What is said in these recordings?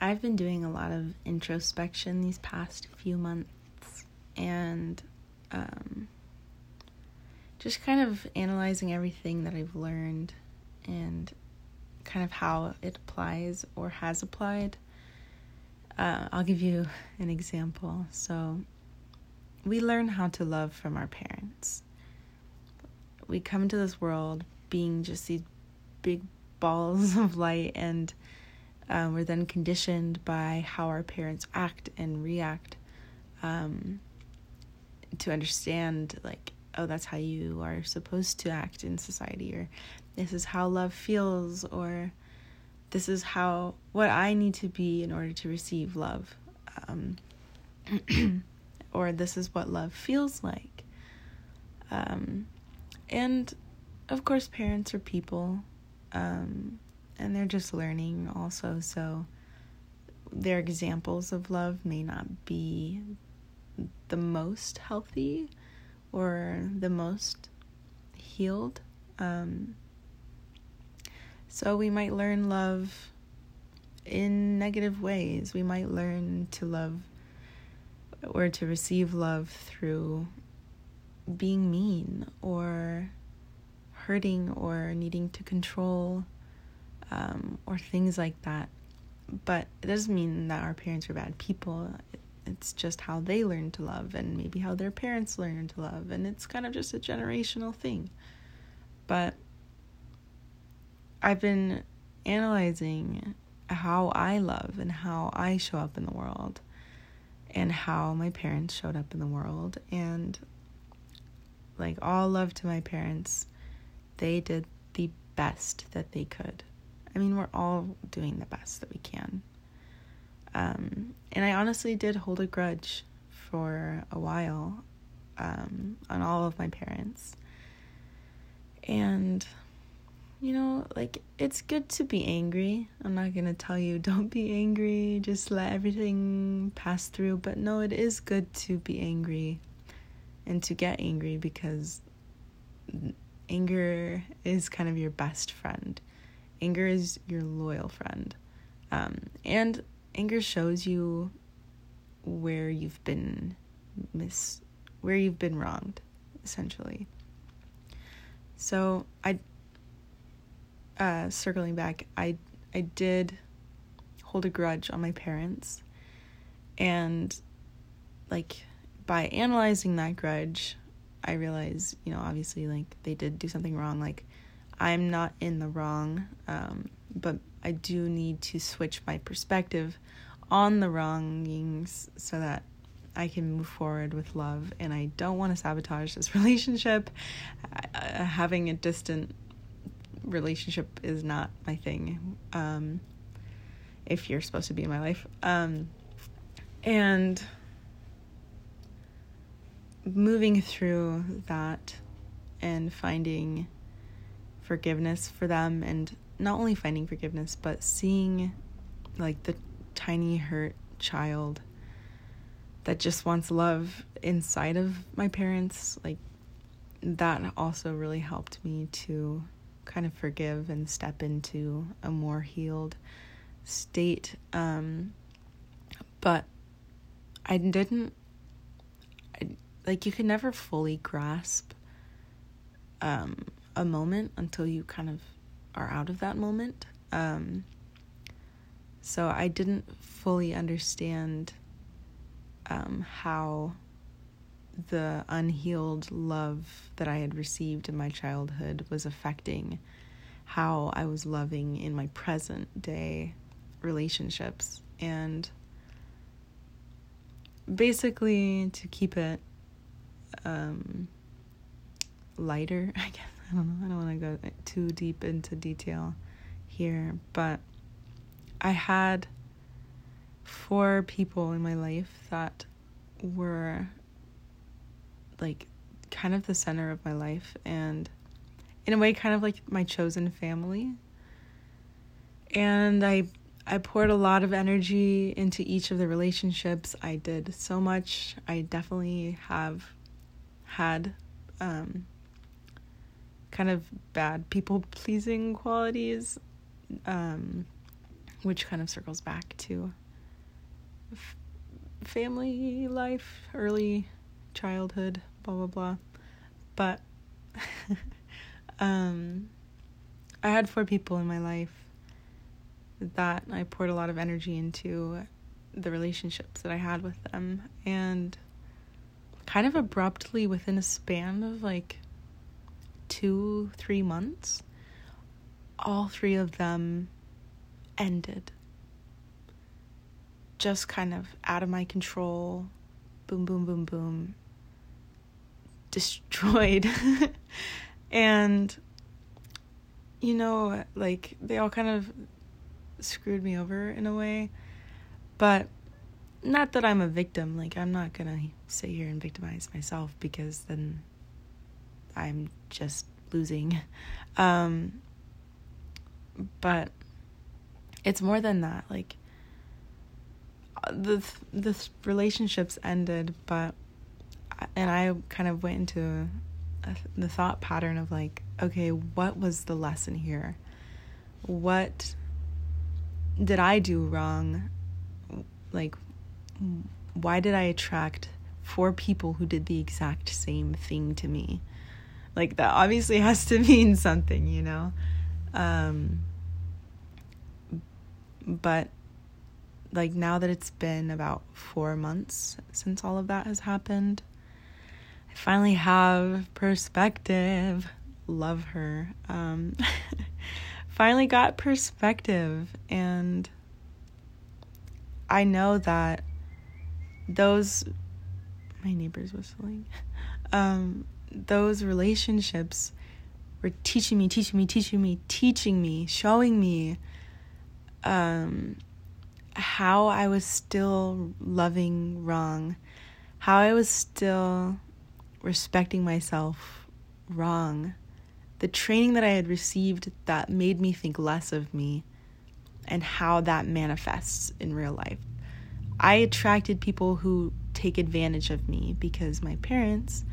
I've been doing a lot of introspection these past few months and um, just kind of analyzing everything that I've learned and kind of how it applies or has applied. Uh, I'll give you an example. So, we learn how to love from our parents. We come into this world being just these big balls of light, and uh, we're then conditioned by how our parents act and react um, to understand, like, oh, that's how you are supposed to act in society, or this is how love feels, or this is how what I need to be in order to receive love. Um, or this is what love feels like. Um, and of course, parents are people, um, and they're just learning also. So their examples of love may not be the most healthy or the most healed. Um, so we might learn love in negative ways. We might learn to love or to receive love through being mean or hurting or needing to control um, or things like that. But it doesn't mean that our parents are bad people. It's just how they learn to love and maybe how their parents learn to love. And it's kind of just a generational thing. But I've been analyzing how I love and how I show up in the world and how my parents showed up in the world and like all love to my parents they did the best that they could i mean we're all doing the best that we can um, and i honestly did hold a grudge for a while um, on all of my parents and you know, like it's good to be angry. I'm not going to tell you don't be angry, just let everything pass through, but no, it is good to be angry and to get angry because anger is kind of your best friend. Anger is your loyal friend. Um, and anger shows you where you've been mis where you've been wronged essentially. So I uh, circling back, I I did hold a grudge on my parents, and like by analyzing that grudge, I realized, you know, obviously, like they did do something wrong. Like I'm not in the wrong, um, but I do need to switch my perspective on the wrongings so that I can move forward with love. And I don't want to sabotage this relationship. Uh, having a distant relationship is not my thing. Um, if you're supposed to be in my life. Um, and moving through that and finding forgiveness for them and not only finding forgiveness but seeing like the tiny hurt child that just wants love inside of my parents like that also really helped me to kind of forgive and step into a more healed state. Um, but I didn't, I, like, you can never fully grasp um, a moment until you kind of are out of that moment. Um, so I didn't fully understand um, how the unhealed love that I had received in my childhood was affecting how I was loving in my present day relationships. And basically, to keep it um, lighter, I guess. I don't know. I don't want to go too deep into detail here, but I had four people in my life that were like kind of the center of my life and in a way kind of like my chosen family. And I I poured a lot of energy into each of the relationships. I did so much. I definitely have had um, kind of bad people pleasing qualities. Um, which kind of circles back to f- family life, early childhood, blah blah blah. But um, I had four people in my life that I poured a lot of energy into the relationships that I had with them, and kind of abruptly within a span of like two, three months, all three of them ended. Just kind of out of my control. Boom, boom, boom, boom. Destroyed. and, you know, like, they all kind of screwed me over in a way. But not that I'm a victim. Like, I'm not gonna sit here and victimize myself because then I'm just losing. Um, but it's more than that. Like, the the relationships ended, but and I kind of went into a, the thought pattern of like, okay, what was the lesson here? What did I do wrong? Like, why did I attract four people who did the exact same thing to me? Like, that obviously has to mean something, you know? Um, but, like, now that it's been about four months since all of that has happened, I finally have perspective. Love her. Um, finally got perspective, and I know that those my neighbors whistling um those relationships were teaching me teaching me teaching me teaching me showing me um how I was still loving wrong how I was still respecting myself wrong. The training that I had received that made me think less of me and how that manifests in real life. I attracted people who take advantage of me because my parents,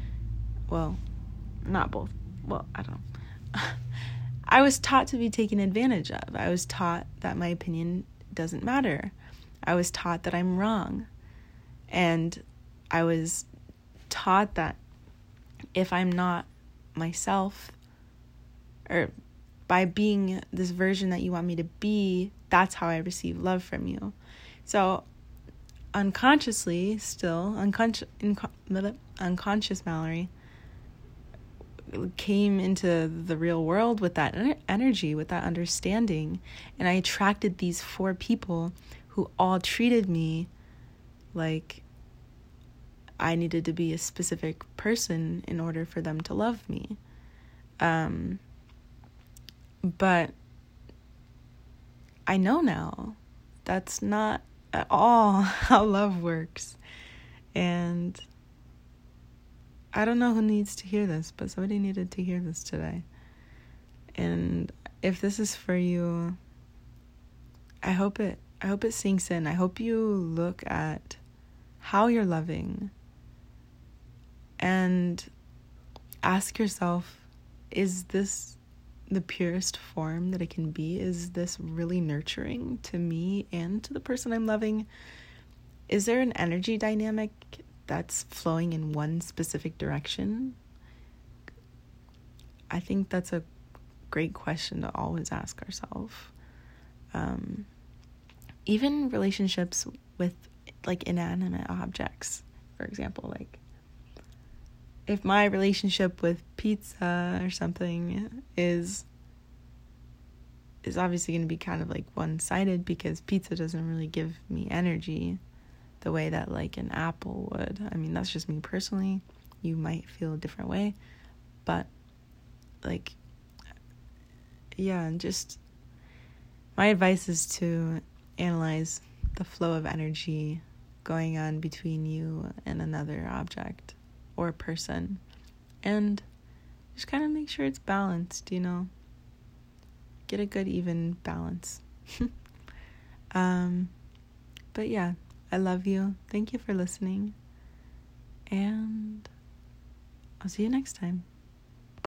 well, not both, well, I don't know. I was taught to be taken advantage of. I was taught that my opinion doesn't matter. I was taught that I'm wrong. And I was taught that if I'm not myself, or by being this version that you want me to be, that's how I receive love from you. So unconsciously still unconscious unconscious Mallory came into the real world with that energy with that understanding and I attracted these four people who all treated me like I needed to be a specific person in order for them to love me um but I know now that's not at all how love works. And I don't know who needs to hear this, but somebody needed to hear this today. And if this is for you, I hope it I hope it sinks in. I hope you look at how you're loving and ask yourself is this the purest form that it can be? Is this really nurturing to me and to the person I'm loving? Is there an energy dynamic that's flowing in one specific direction? I think that's a great question to always ask ourselves. Um, even relationships with like inanimate objects, for example, like if my relationship with pizza or something is is obviously going to be kind of like one-sided because pizza doesn't really give me energy the way that like an apple would. I mean, that's just me personally. You might feel a different way, but like yeah, and just my advice is to analyze the flow of energy going on between you and another object or person and just kind of make sure it's balanced, you know. Get a good even balance. um but yeah, I love you. Thank you for listening. And I'll see you next time.